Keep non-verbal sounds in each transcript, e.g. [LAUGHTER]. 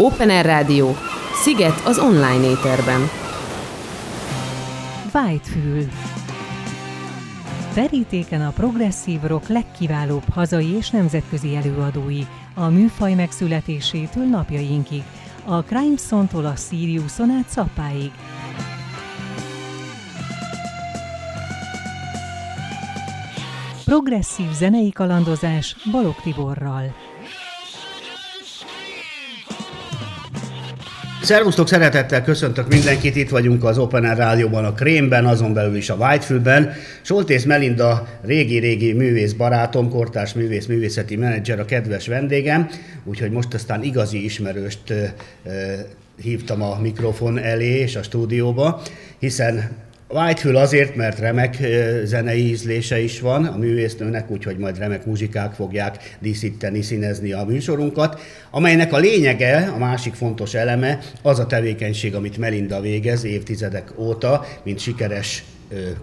Open Air Rádió. Sziget az online éterben. Whitefül. Verítéken a progresszív rock legkiválóbb hazai és nemzetközi előadói, a műfaj megszületésétől napjainkig, a Crimeson-tól a Siriuson át Szappáig. Progresszív zenei kalandozás Balog Tiborral. Szervusztok, szeretettel köszöntök mindenkit, itt vagyunk az Open Air Rádióban, a Krémben, azon belül is a Whitefülben. Soltész Melinda, régi-régi művész barátom, kortárs művész, művészeti menedzser, a kedves vendégem, úgyhogy most aztán igazi ismerőst hívtam a mikrofon elé és a stúdióba, hiszen Whitefül azért, mert remek zenei ízlése is van a művésznőnek, úgyhogy majd remek muzsikák fogják díszíteni, színezni a műsorunkat, amelynek a lényege, a másik fontos eleme az a tevékenység, amit Melinda végez évtizedek óta, mint sikeres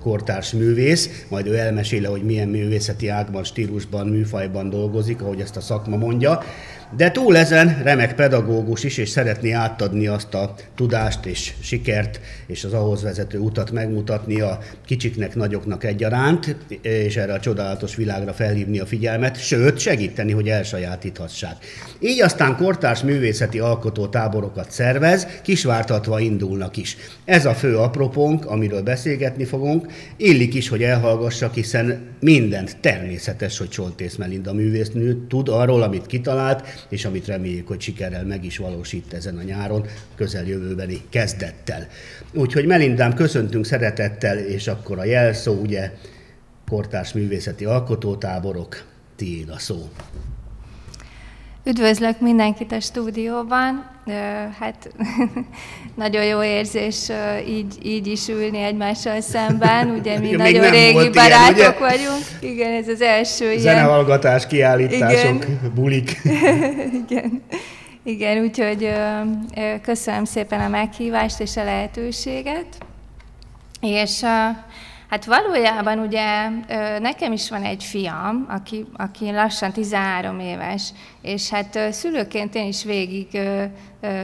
kortárs művész, majd ő elmeséle, hogy milyen művészeti ágban, stílusban, műfajban dolgozik, ahogy ezt a szakma mondja. De túl ezen remek pedagógus is, és szeretné átadni azt a tudást és sikert, és az ahhoz vezető utat megmutatni a kicsiknek, nagyoknak egyaránt, és erre a csodálatos világra felhívni a figyelmet, sőt, segíteni, hogy elsajátíthassák. Így aztán kortárs művészeti alkotó táborokat szervez, kisvártatva indulnak is. Ez a fő apropónk, amiről beszélgetni fogunk. Illik is, hogy elhallgassak, hiszen mindent természetes, hogy Csoltész Melinda művésznő tud arról, amit kitalált, és amit reméljük, hogy sikerrel meg is valósít ezen a nyáron, közeljövőbeni kezdettel. Úgyhogy Melindám, köszöntünk szeretettel, és akkor a jelszó, ugye, kortárs művészeti alkotótáborok, tiéd a szó. Üdvözlök mindenkit a stúdióban. Hát [LAUGHS] nagyon jó érzés így, így is ülni egymással szemben. Ugye mi Igen, nagyon régi barátok ilyen, ugye? vagyunk. Igen, ez az első ilyen... Zenehallgatás, kiállítások, Igen. [LAUGHS] bulik. [LAUGHS] Igen. Igen, úgyhogy köszönöm szépen a meghívást és a lehetőséget. És Hát valójában ugye nekem is van egy fiam, aki, aki lassan 13 éves, és hát szülőként én is végig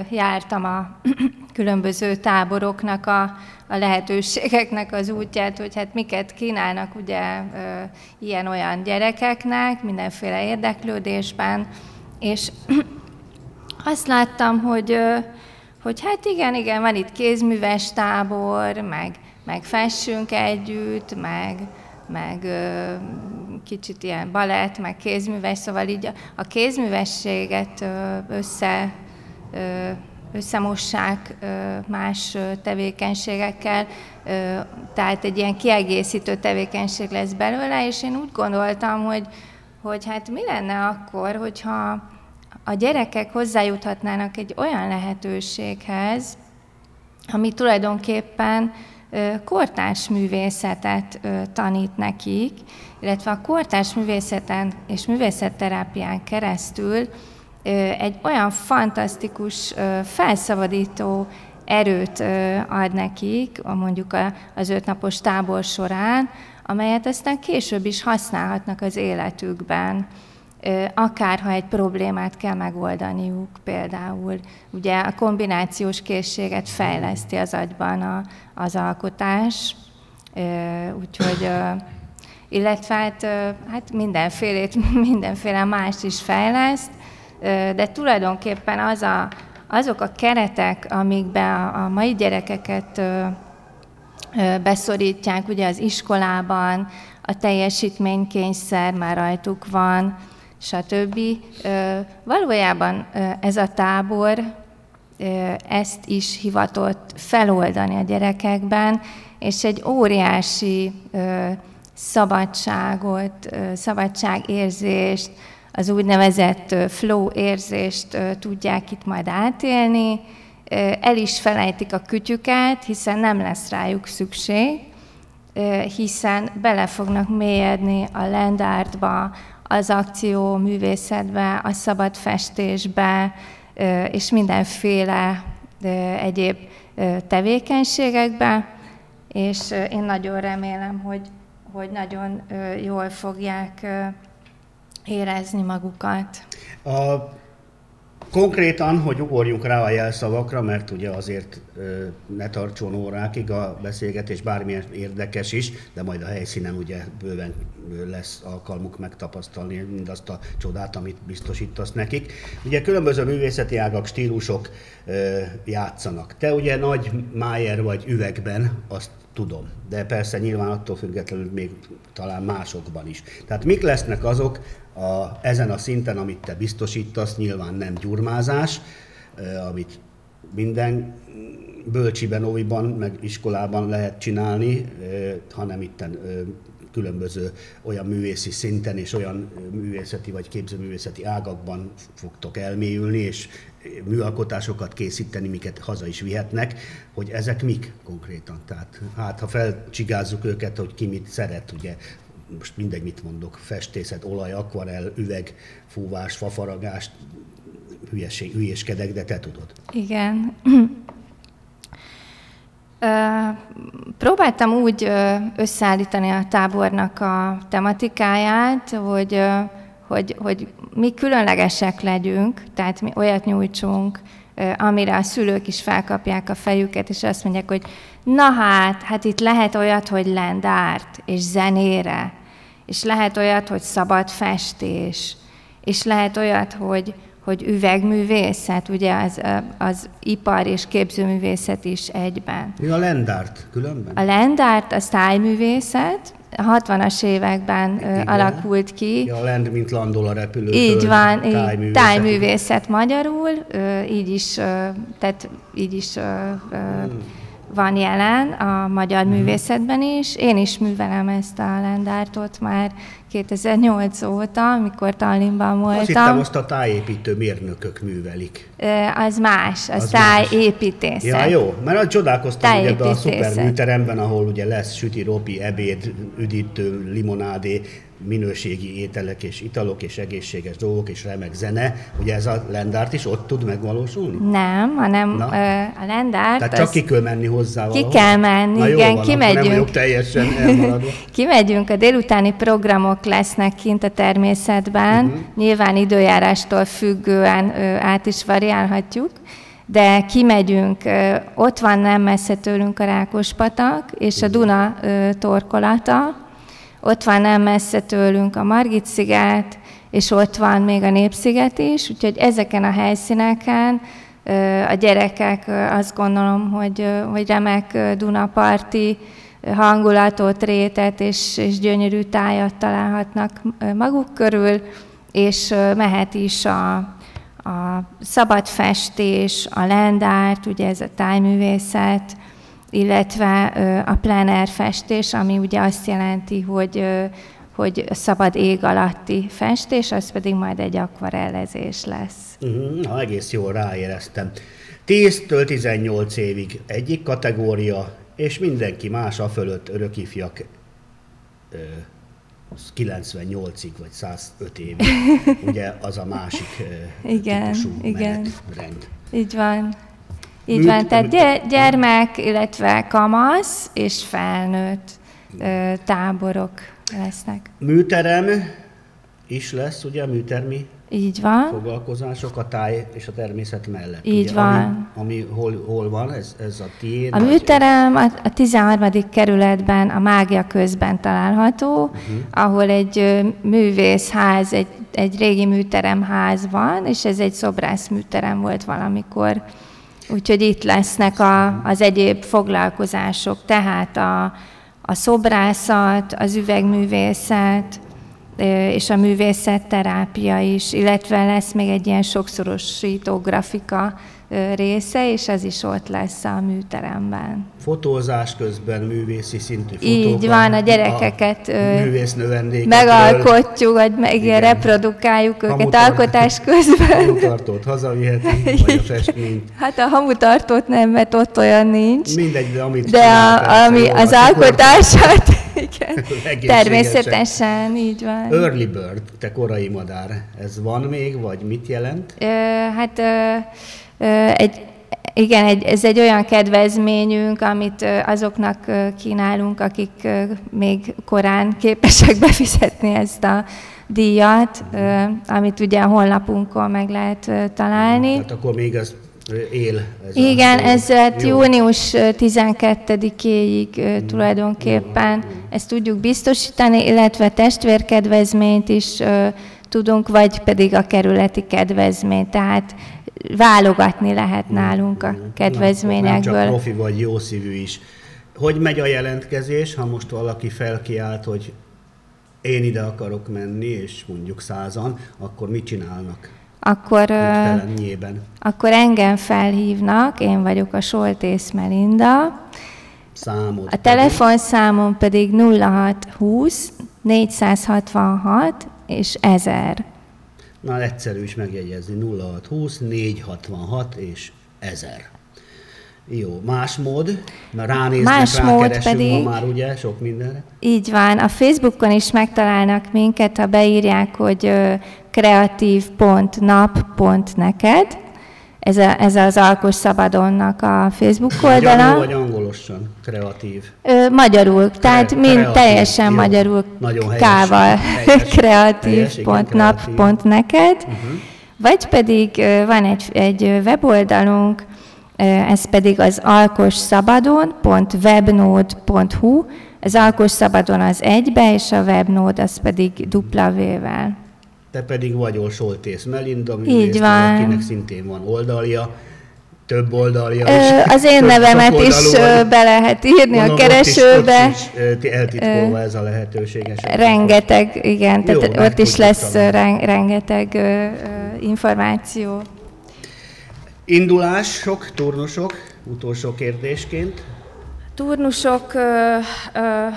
jártam a [CLEARS THROAT] különböző táboroknak a, a lehetőségeknek az útját, hogy hát miket kínálnak ugye ilyen-olyan gyerekeknek, mindenféle érdeklődésben, és [CLEARS THROAT] azt láttam, hogy, hogy hát igen, igen, van itt kézműves tábor, meg meg együtt, meg, meg ö, kicsit ilyen balett, meg kézműves, szóval így a, a kézművességet ö, össze, ö, összemossák más tevékenységekkel, tehát egy ilyen kiegészítő tevékenység lesz belőle, és én úgy gondoltam, hogy, hogy hát mi lenne akkor, hogyha a gyerekek hozzájuthatnának egy olyan lehetőséghez, ami tulajdonképpen kortárs művészetet tanít nekik, illetve a kortárs művészeten és művészetterápián keresztül egy olyan fantasztikus, felszabadító erőt ad nekik, mondjuk az ötnapos tábor során, amelyet aztán később is használhatnak az életükben akár ha egy problémát kell megoldaniuk például. Ugye a kombinációs készséget fejleszti az agyban a, az alkotás, úgyhogy illetve hát, hát mindenfélét, [LAUGHS] mindenféle más is fejleszt, de tulajdonképpen az a, azok a keretek, amikbe a, a mai gyerekeket beszorítják, ugye az iskolában, a teljesítménykényszer már rajtuk van, stb. Valójában ez a tábor ezt is hivatott feloldani a gyerekekben, és egy óriási szabadságot, szabadságérzést, az úgynevezett flow érzést tudják itt majd átélni, el is felejtik a kütyüket, hiszen nem lesz rájuk szükség, hiszen bele fognak mélyedni a lendárdba, az akció művészetbe, a szabad festésbe, és mindenféle egyéb tevékenységekbe, és én nagyon remélem, hogy, hogy nagyon jól fogják érezni magukat. A Konkrétan, hogy ugorjunk rá a jelszavakra, mert ugye azért ne tartson órákig a beszélgetés, bármilyen érdekes is, de majd a helyszínen ugye bőven lesz alkalmuk megtapasztalni mindazt a csodát, amit biztosítasz nekik. Ugye különböző művészeti ágak, stílusok játszanak. Te ugye nagy májer vagy üvegben, azt tudom. De persze nyilván attól függetlenül még talán másokban is. Tehát mik lesznek azok a, ezen a szinten, amit te biztosítasz, nyilván nem gyurmázás, amit minden bölcsiben, óviban, meg iskolában lehet csinálni, hanem itten különböző olyan művészi szinten és olyan művészeti vagy képzőművészeti ágakban fogtok elmélyülni, és műalkotásokat készíteni, miket haza is vihetnek, hogy ezek mik konkrétan. Tehát hát ha felcsigázzuk őket, hogy ki mit szeret, ugye most mindegy, mit mondok, festészet, olaj, akvarel, üveg, fúvás, fafaragás, hülyeség, hülyéskedek, de te tudod. Igen. Próbáltam úgy összeállítani a tábornak a tematikáját, hogy, hogy, hogy mi különlegesek legyünk, tehát mi olyat nyújtsunk, amire a szülők is felkapják a fejüket, és azt mondják, hogy na hát, hát itt lehet olyat, hogy lendárt, és zenére, és lehet olyat, hogy szabad festés, és lehet olyat, hogy, hogy üvegművészet, ugye az, az ipar és képzőművészet is egyben. Mi a lendárt különben? A lendárt a 60-as években Igen. alakult ki. Ja, a lend, mint landol a repülő. Így van, tájművészet. tájművészet magyarul, így is, tehát így is hmm van jelen a magyar mm. művészetben is. Én is művelem ezt a lendártot már 2008 óta, amikor Tallinnban voltam. Azt hittem, azt a tájépítő mérnökök művelik. Az más, az, az tájépítészet. Ja, jó, mert csodálkoztam, hogy ebben a szuperműteremben, ahol ugye lesz süti, ropi, ebéd, üdítő, limonádé, minőségi ételek és italok és egészséges dolgok és remek zene, ugye ez a lendárt is ott tud megvalósulni? Nem, hanem Na? a lendárt... Tehát csak ki kell menni hozzá valahol? Ki kell menni, Na, igen, van, kimegyünk. Nem teljesen [LAUGHS] kimegyünk, a délutáni programok lesznek kint a természetben, uh-huh. nyilván időjárástól függően át is variálhatjuk, de kimegyünk, ott van nem messze tőlünk a Rákospatak és a Duna torkolata, ott van nem messze tőlünk a Margit-sziget, és ott van még a Népsziget is, úgyhogy ezeken a helyszíneken a gyerekek azt gondolom, hogy, hogy remek Dunaparti hangulatot, rétet és, és gyönyörű tájat találhatnak maguk körül, és mehet is a, a szabad festés, a lendárt, ugye ez a tájművészet, illetve a plener festés, ami ugye azt jelenti, hogy hogy szabad ég alatti festés, az pedig majd egy akvarellezés lesz. Uh-huh, na, egész jól ráéreztem. 10-től 18 évig egyik kategória, és mindenki más a fölött örökifjak 98-ig vagy 105 évig. [LAUGHS] Ugye az a másik igen, típusú igen. menetrend. Így van. Így van, tehát gyermek, illetve kamasz és felnőtt táborok lesznek. Műterem is lesz, ugye, műtermi így van. Foglalkozások a táj és a természet mellett. Így ugye, van. Ami, ami hol, hol van, ez, ez a tiéd? A műterem a, a 13. kerületben, a Mágia közben található, uh-huh. ahol egy művészház, egy, egy régi műteremház van, és ez egy szobrász műterem volt valamikor. Úgyhogy itt lesznek a, az egyéb foglalkozások, tehát a, a szobrászat, az üvegművészet, és a művészetterápia is, illetve lesz még egy ilyen sokszorosító grafika része, és ez is ott lesz a műteremben. Fotózás közben művészi szintű fotók. Így van, a gyerekeket a megalkotjuk, vagy meg igen, reprodukáljuk őket Hamutar... alkotás közben. Hamutartót hazaviheti, vagy a festményt. Hát a hamutartót nem, mert ott olyan nincs. Mindegy, de amit De a, ami jó, az alkotását, [LAUGHS] igen, [LAUGHS] természetesen, így van. Early bird, te korai madár, ez van még, vagy mit jelent? Ö, hát... Ö, egy, igen, egy, ez egy olyan kedvezményünk, amit azoknak kínálunk, akik még korán képesek [LAUGHS] befizetni ezt a díjat, amit ugye a honlapunkon meg lehet találni. Tehát akkor még ez él. Ez Igen, a, ez hát június 12-éig tulajdonképpen ezt tudjuk biztosítani, illetve testvérkedvezményt is tudunk, vagy pedig a kerületi kedvezményt. Tehát válogatni lehet nálunk a kedvezményekből. Nem csak profi vagy jó szívű is. Hogy megy a jelentkezés, ha most valaki felkiált, hogy én ide akarok menni, és mondjuk százan, akkor mit csinálnak? Akkor, akkor engem felhívnak, én vagyok a Soltész Melinda. Számod a telefonszámom pedig 0620 466 és 1000. Na, egyszerű is megjegyezni, 0620 466 és 1000. Jó, más mód, mert ránéznek, más mód pedig, ma már ugye sok mindenre. Így van, a Facebookon is megtalálnak minket, ha beírják, hogy kreatív.nap.neked, ez, a, ez az Alkos Szabadonnak a Facebook oldala. Magyarul vagy angolosan? Kreatív? Ö, magyarul, Kre- tehát mind kreatív. teljesen Jó. magyarul kával. kreatív.nap.neked. Uh-huh. Vagy pedig van egy, egy weboldalunk, ez pedig az alkosszabadon.webnode.hu, az Alkos Szabadon az egybe, és a webnode az pedig W-vel. Te pedig vagy Soltész Melinda, Így van. akinek szintén van oldalja, több oldalja is. Az én nevemet is be lehet írni Mondom, a keresőbe. Ott is, ott is eltitkolva ez a lehetőség. Rengeteg, igen, Jó, tehát ott is lesz rengeteg információ. Indulások, turnusok, utolsó kérdésként. Turnusok, ö, ö,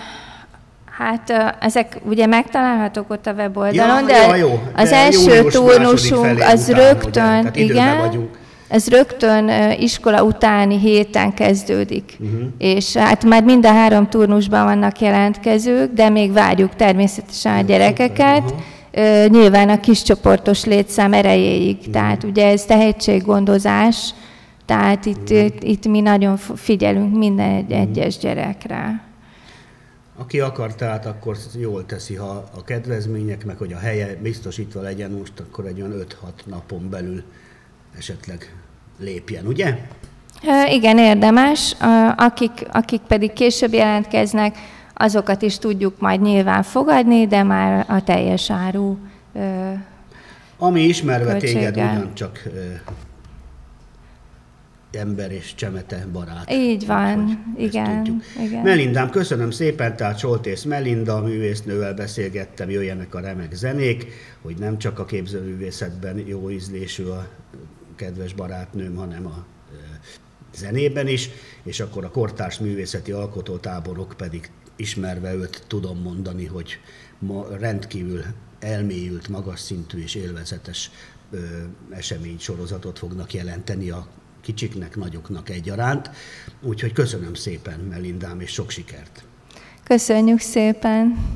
hát ezek ugye megtalálhatók ott a weboldalon, ja, de ja, jó. az de első turnusunk az rögtön, ugye? igen, ez rögtön iskola utáni héten kezdődik. Uh-huh. És hát már mind a három turnusban vannak jelentkezők, de még várjuk természetesen a gyerekeket. Uh-huh nyilván a kiscsoportos létszám erejéig. Mm. Tehát ugye ez tehetséggondozás, tehát itt, mm. itt, itt mi nagyon figyelünk minden egy egyes gyerekre. Aki akar, tehát akkor jól teszi, ha a kedvezmények, meg hogy a helye biztosítva legyen most, akkor egy olyan 5-6 napon belül esetleg lépjen, ugye? Igen, érdemes. Akik, akik pedig később jelentkeznek, azokat is tudjuk majd nyilván fogadni, de már a teljes áru Ami ismerve költséggel. téged ugyancsak ember és csemete barát. Így van, igen, igen. Melindám, köszönöm szépen, tehát Soltész Melinda, művésznővel beszélgettem, jöjjenek a remek zenék, hogy nem csak a képzőművészetben jó ízlésű a kedves barátnőm, hanem a zenében is, és akkor a kortárs művészeti alkotótáborok pedig ismerve őt tudom mondani, hogy ma rendkívül elmélyült, magas szintű és élvezetes esemény sorozatot fognak jelenteni a kicsiknek, nagyoknak egyaránt. Úgyhogy köszönöm szépen, Melindám, és sok sikert! Köszönjük szépen!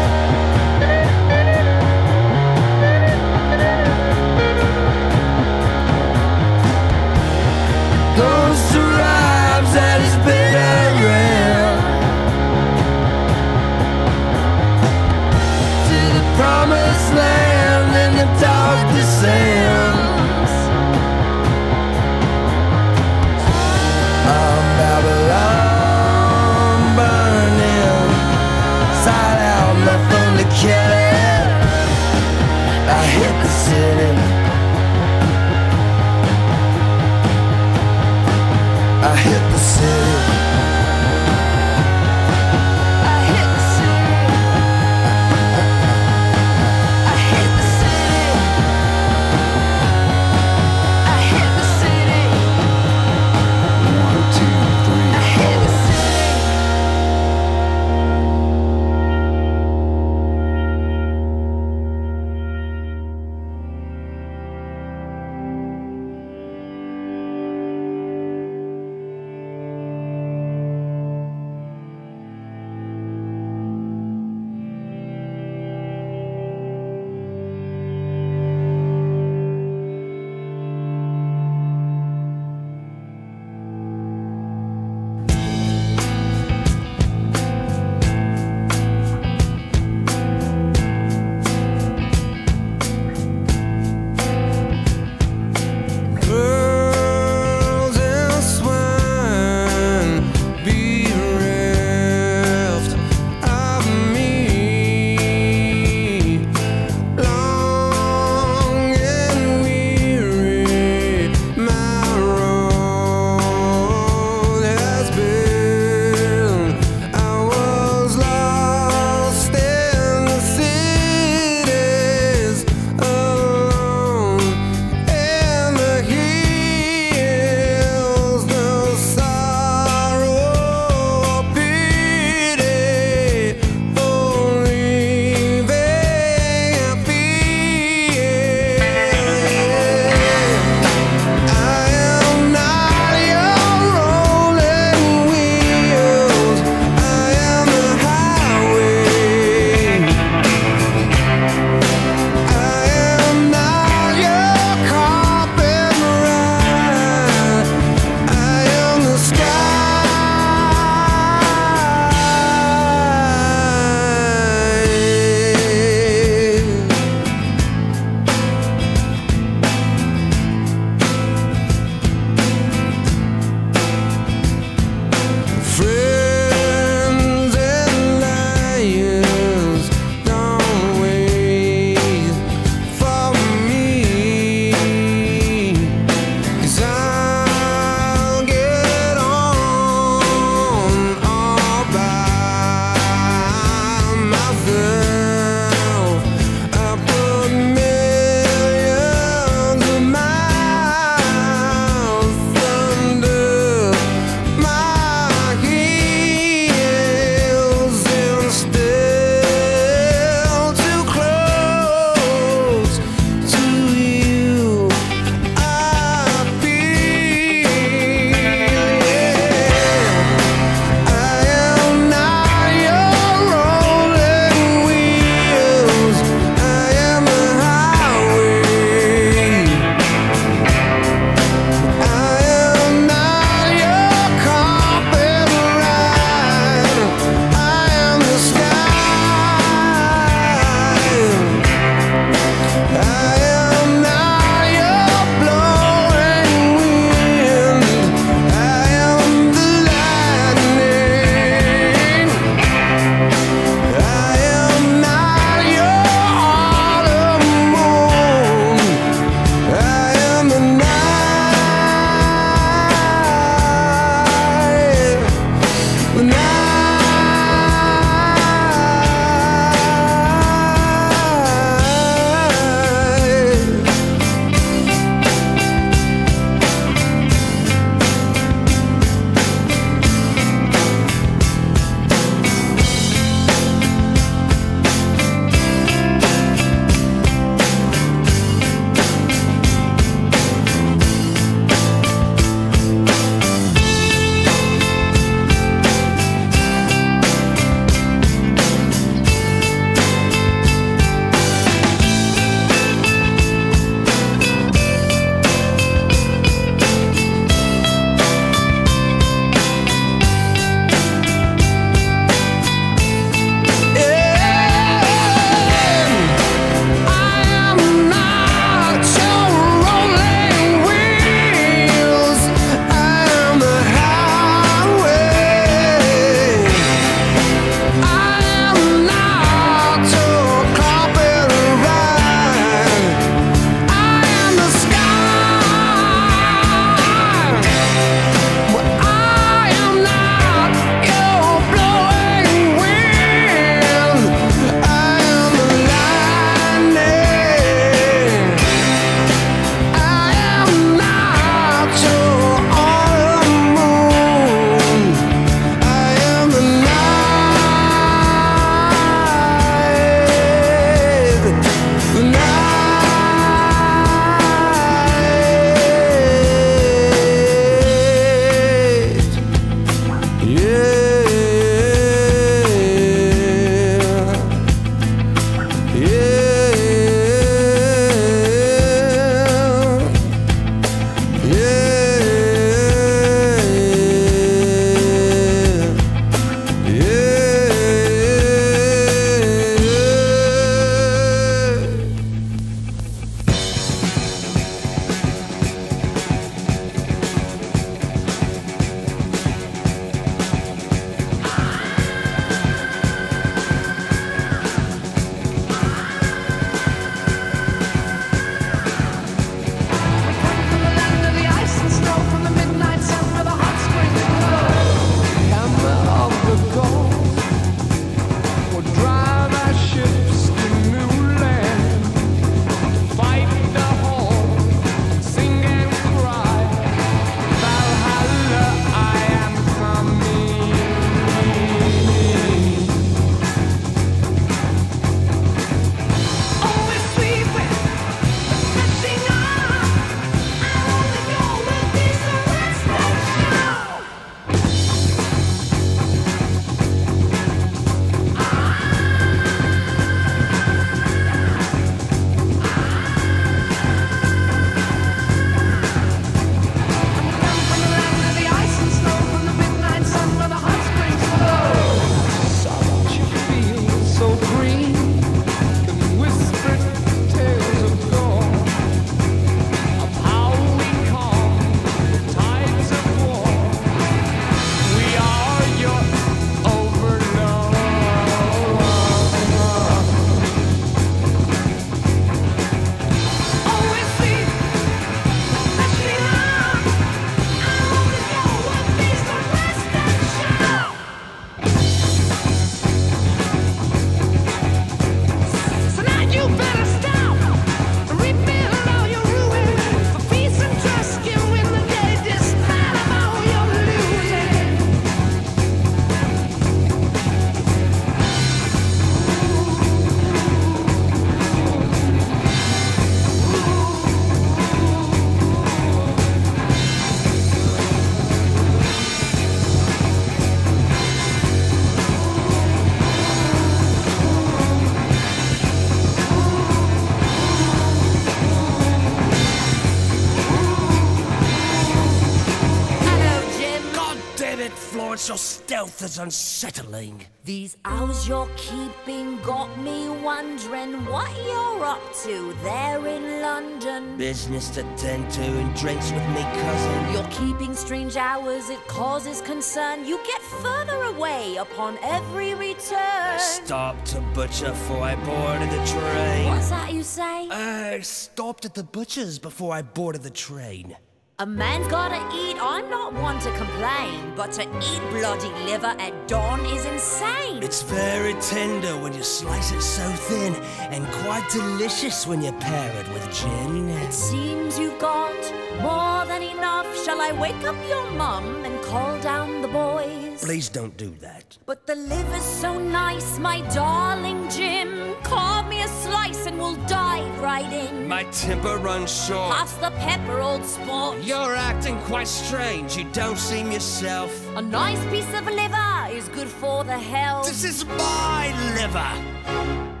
Stealth is unsettling. These hours you're keeping got me wondering what you're up to there in London. Business to tend to and drinks with me cousin. You're keeping strange hours, it causes concern. You get further away upon every return. I stopped to butcher before I boarded the train. What's that you say? I stopped at the butcher's before I boarded the train. A man's gotta eat, I'm not one to complain, but to eat bloody liver at dawn is insane. It's very tender when you slice it so thin, and quite delicious when you pair it with gin. It seems you've got more than enough. Shall I wake up your mum and call down the boys? Please don't do that. But the liver's so nice, my darling Jim. Carve me a slice and we'll dive right in. My temper runs short. Pass the pepper, old sport. You're acting quite strange. You don't seem yourself. A nice piece of liver is good for the health. This is my liver.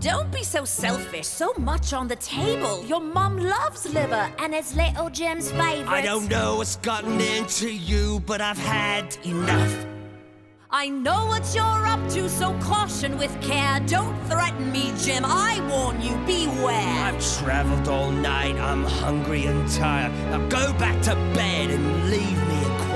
Don't be so selfish. So much on the table. Your mum loves liver and it's little Jim's favorite. I don't know what's gotten into you, but I've had enough. I know what you're up to, so caution with care. Don't threaten me, Jim. I warn you, beware. I've traveled all night. I'm hungry and tired. Now go back to bed and leave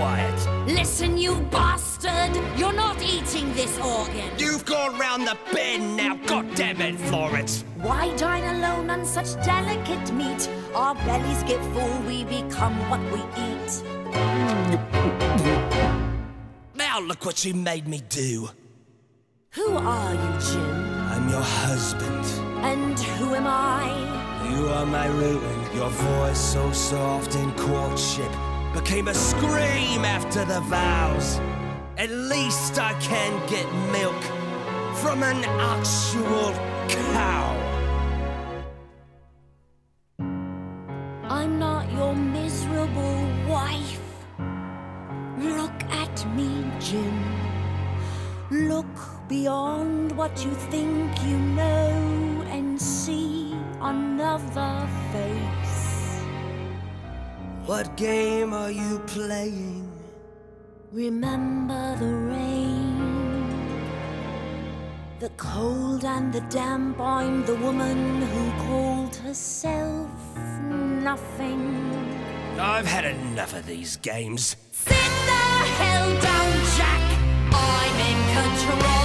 quiet. Listen, you bastard! You're not eating this organ. You've gone round the bend now. God damn it, Florence. Why dine alone on such delicate meat? Our bellies get full, we become what we eat. Now look what you made me do. Who are you, Jim? I'm your husband. And who am I? You are my ruin. Your voice so soft in courtship became a scream after the vows. At least I can get milk from an actual cow. I'm not your miserable wife. Look at me, Jim. Look beyond what you think you know and see another face. What game are you playing? Remember the rain, the cold and the damp. I'm the woman who called herself nothing. I've had enough of these games. Sit the hell down, Jack. I'm in control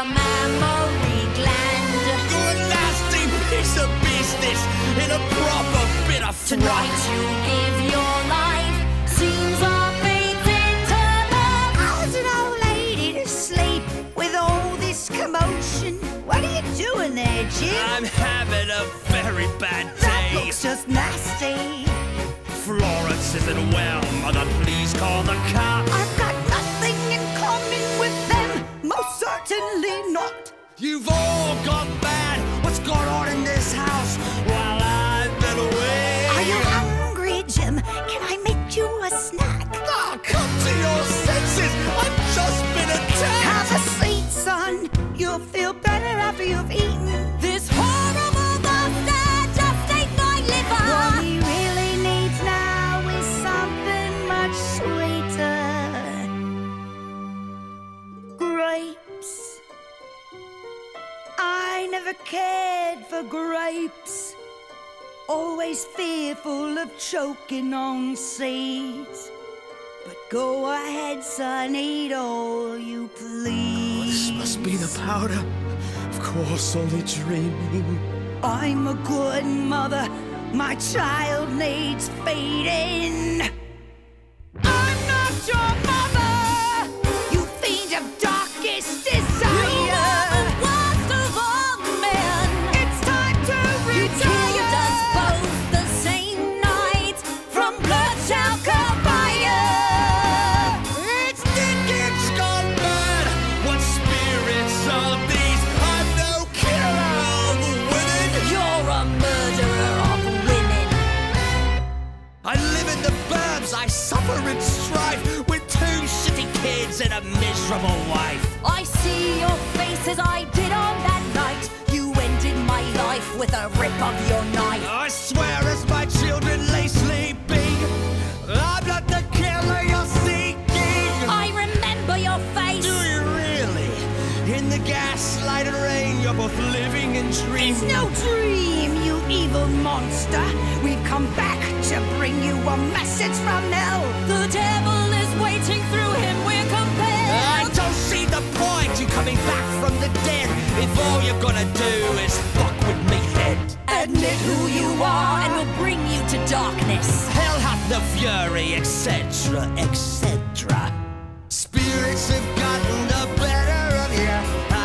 in the mammary gland. You're a nasty piece of business in a proper bit of Tonight fright. you give your life. Seems our fate's eternal. How's an old lady to sleep with all this commotion? What are you doing there, Jim? I'm having a very bad day. that day. looks just nasty. Florence isn't well, mother. Please call the cops. I've got nothing Most certainly not. You've all got bad. What's going on in this house Always fearful of choking on seeds. But go ahead, son, eat all you please. This must be the powder. Of course, only dreaming. I'm a good mother. My child needs feeding. I'm not your mother. And a miserable wife. I see your face as I did on that night. You ended my life with a rip of your knife. I swear as my children lay sleeping, I'm not the killer you're seeking. I remember your face. Do you really? In the gaslighted rain, you're both living and dreaming. It's no dream, you evil monster. We've come back to bring you a message from hell. The devil is waiting through coming back from the dead if all you're gonna do is fuck with me head. Admit who you are, and we'll bring you to darkness. Hell hath no fury, etc., etc. Spirits have gotten the better of you.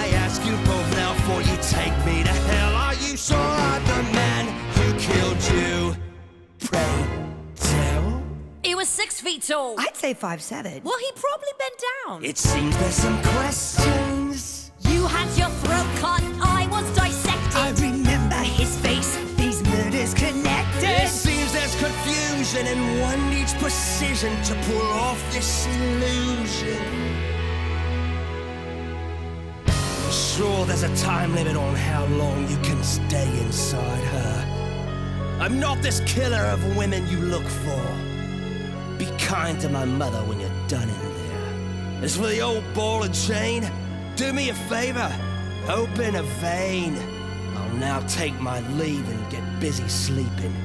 I ask you both now, before you take me to hell. Are you sure I'm the man who killed you? Pray tell. He was six feet tall. I'd say five seven. Well, he probably bent down. It seems there's some questions. You had your throat cut. I was dissected. I remember his face. These murders connected. It seems there's confusion and one needs precision to pull off this illusion. Sure, there's a time limit on how long you can stay inside her. I'm not this killer of women you look for. Be kind to my mother when you're done in there. As for the old ball and chain, do me a favor. Open a vein. I'll now take my leave and get busy sleeping.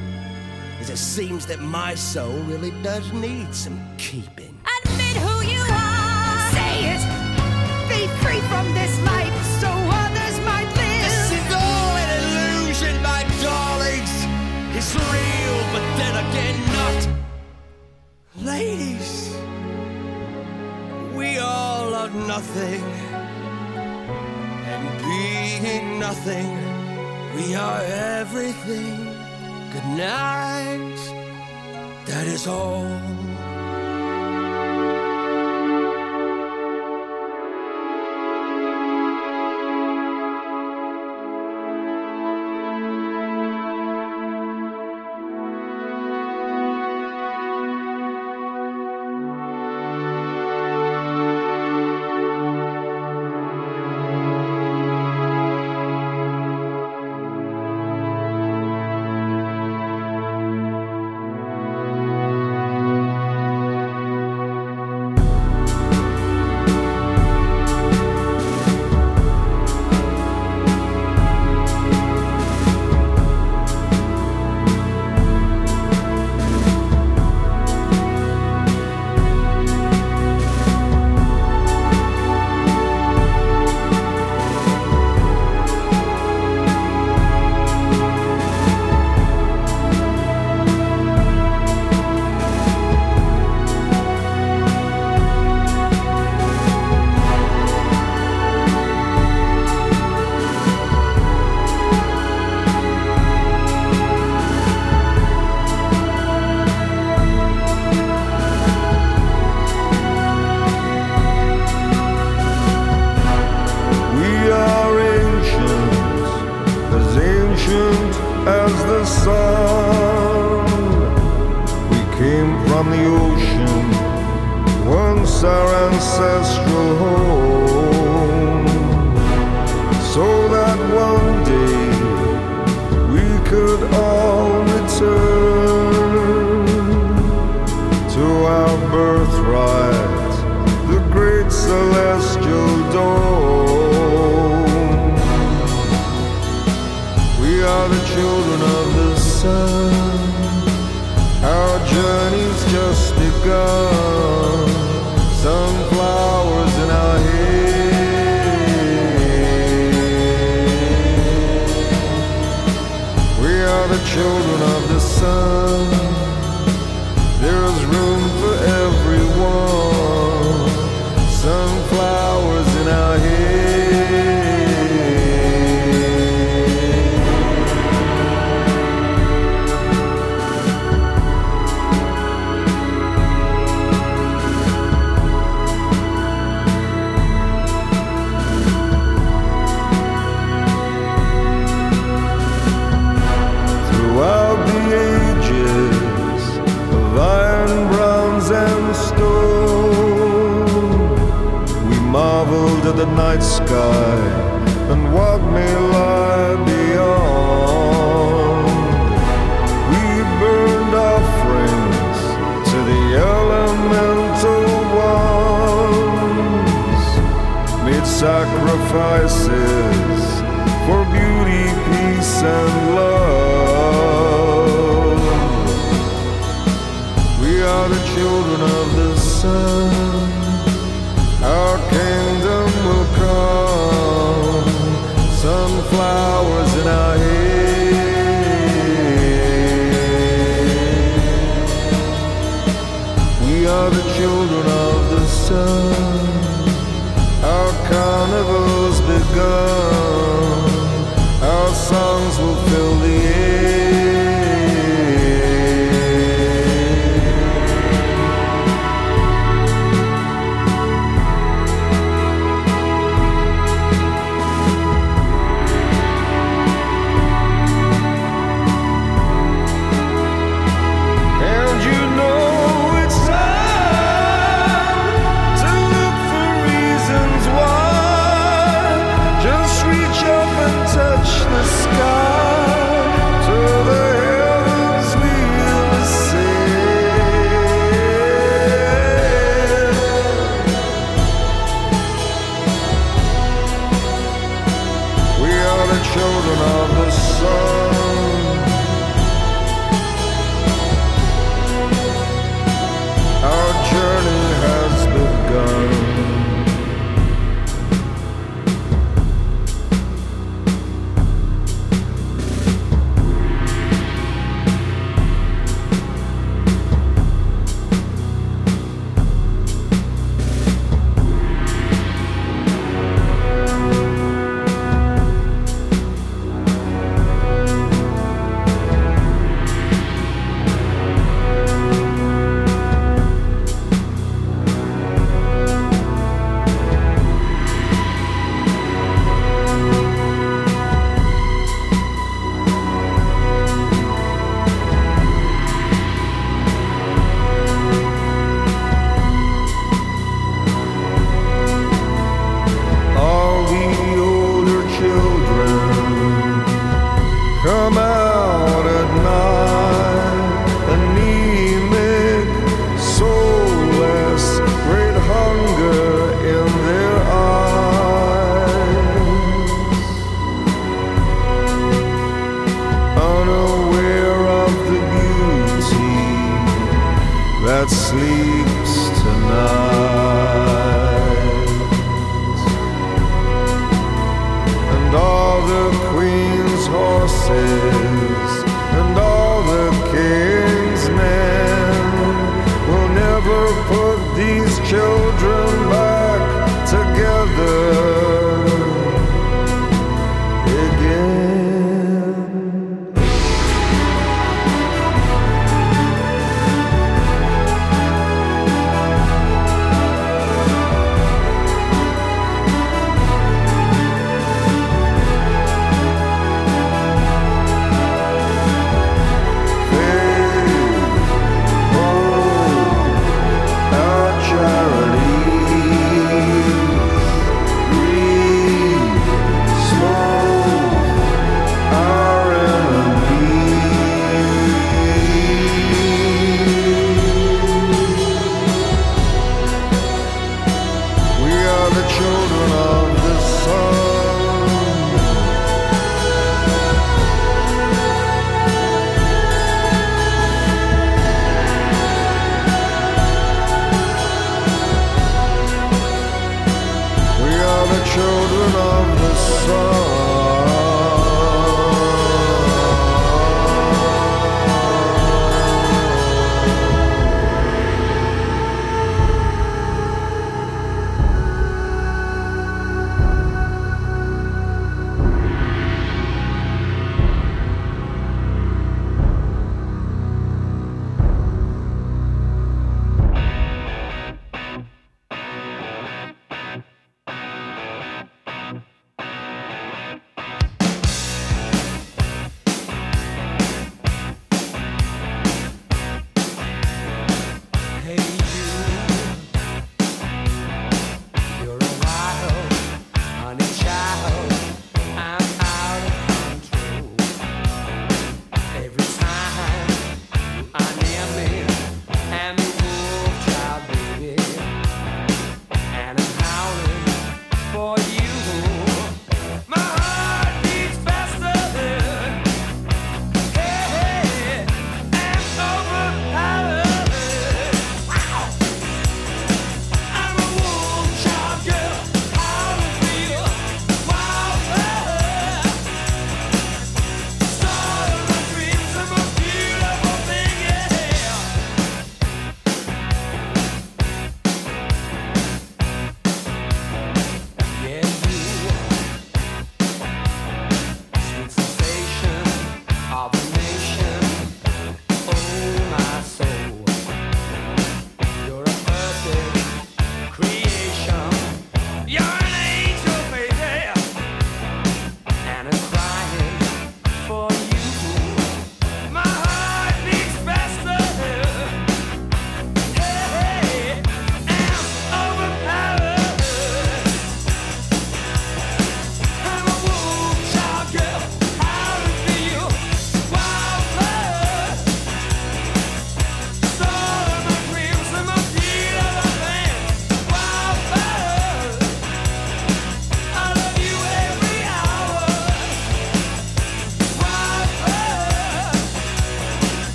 As it seems that my soul really does need some keeping. Admit who you are. Say it. Be free from this life so others might live. This is all an illusion, my darlings. It's real, but then again not. Ladies, we all are nothing. Being nothing, we are everything. Good night. That is all.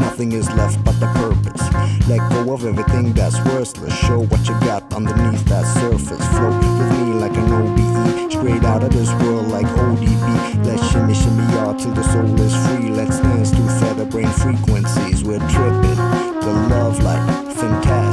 nothing is left but the purpose. Let go of everything that's worthless. Show what you got underneath that surface. Float with me like an OBE. Straight out of this world like ODB. Let's shimmy shimmy out till the soul is free. Let's dance to feather brain frequencies. We're tripping. The love like fantastic.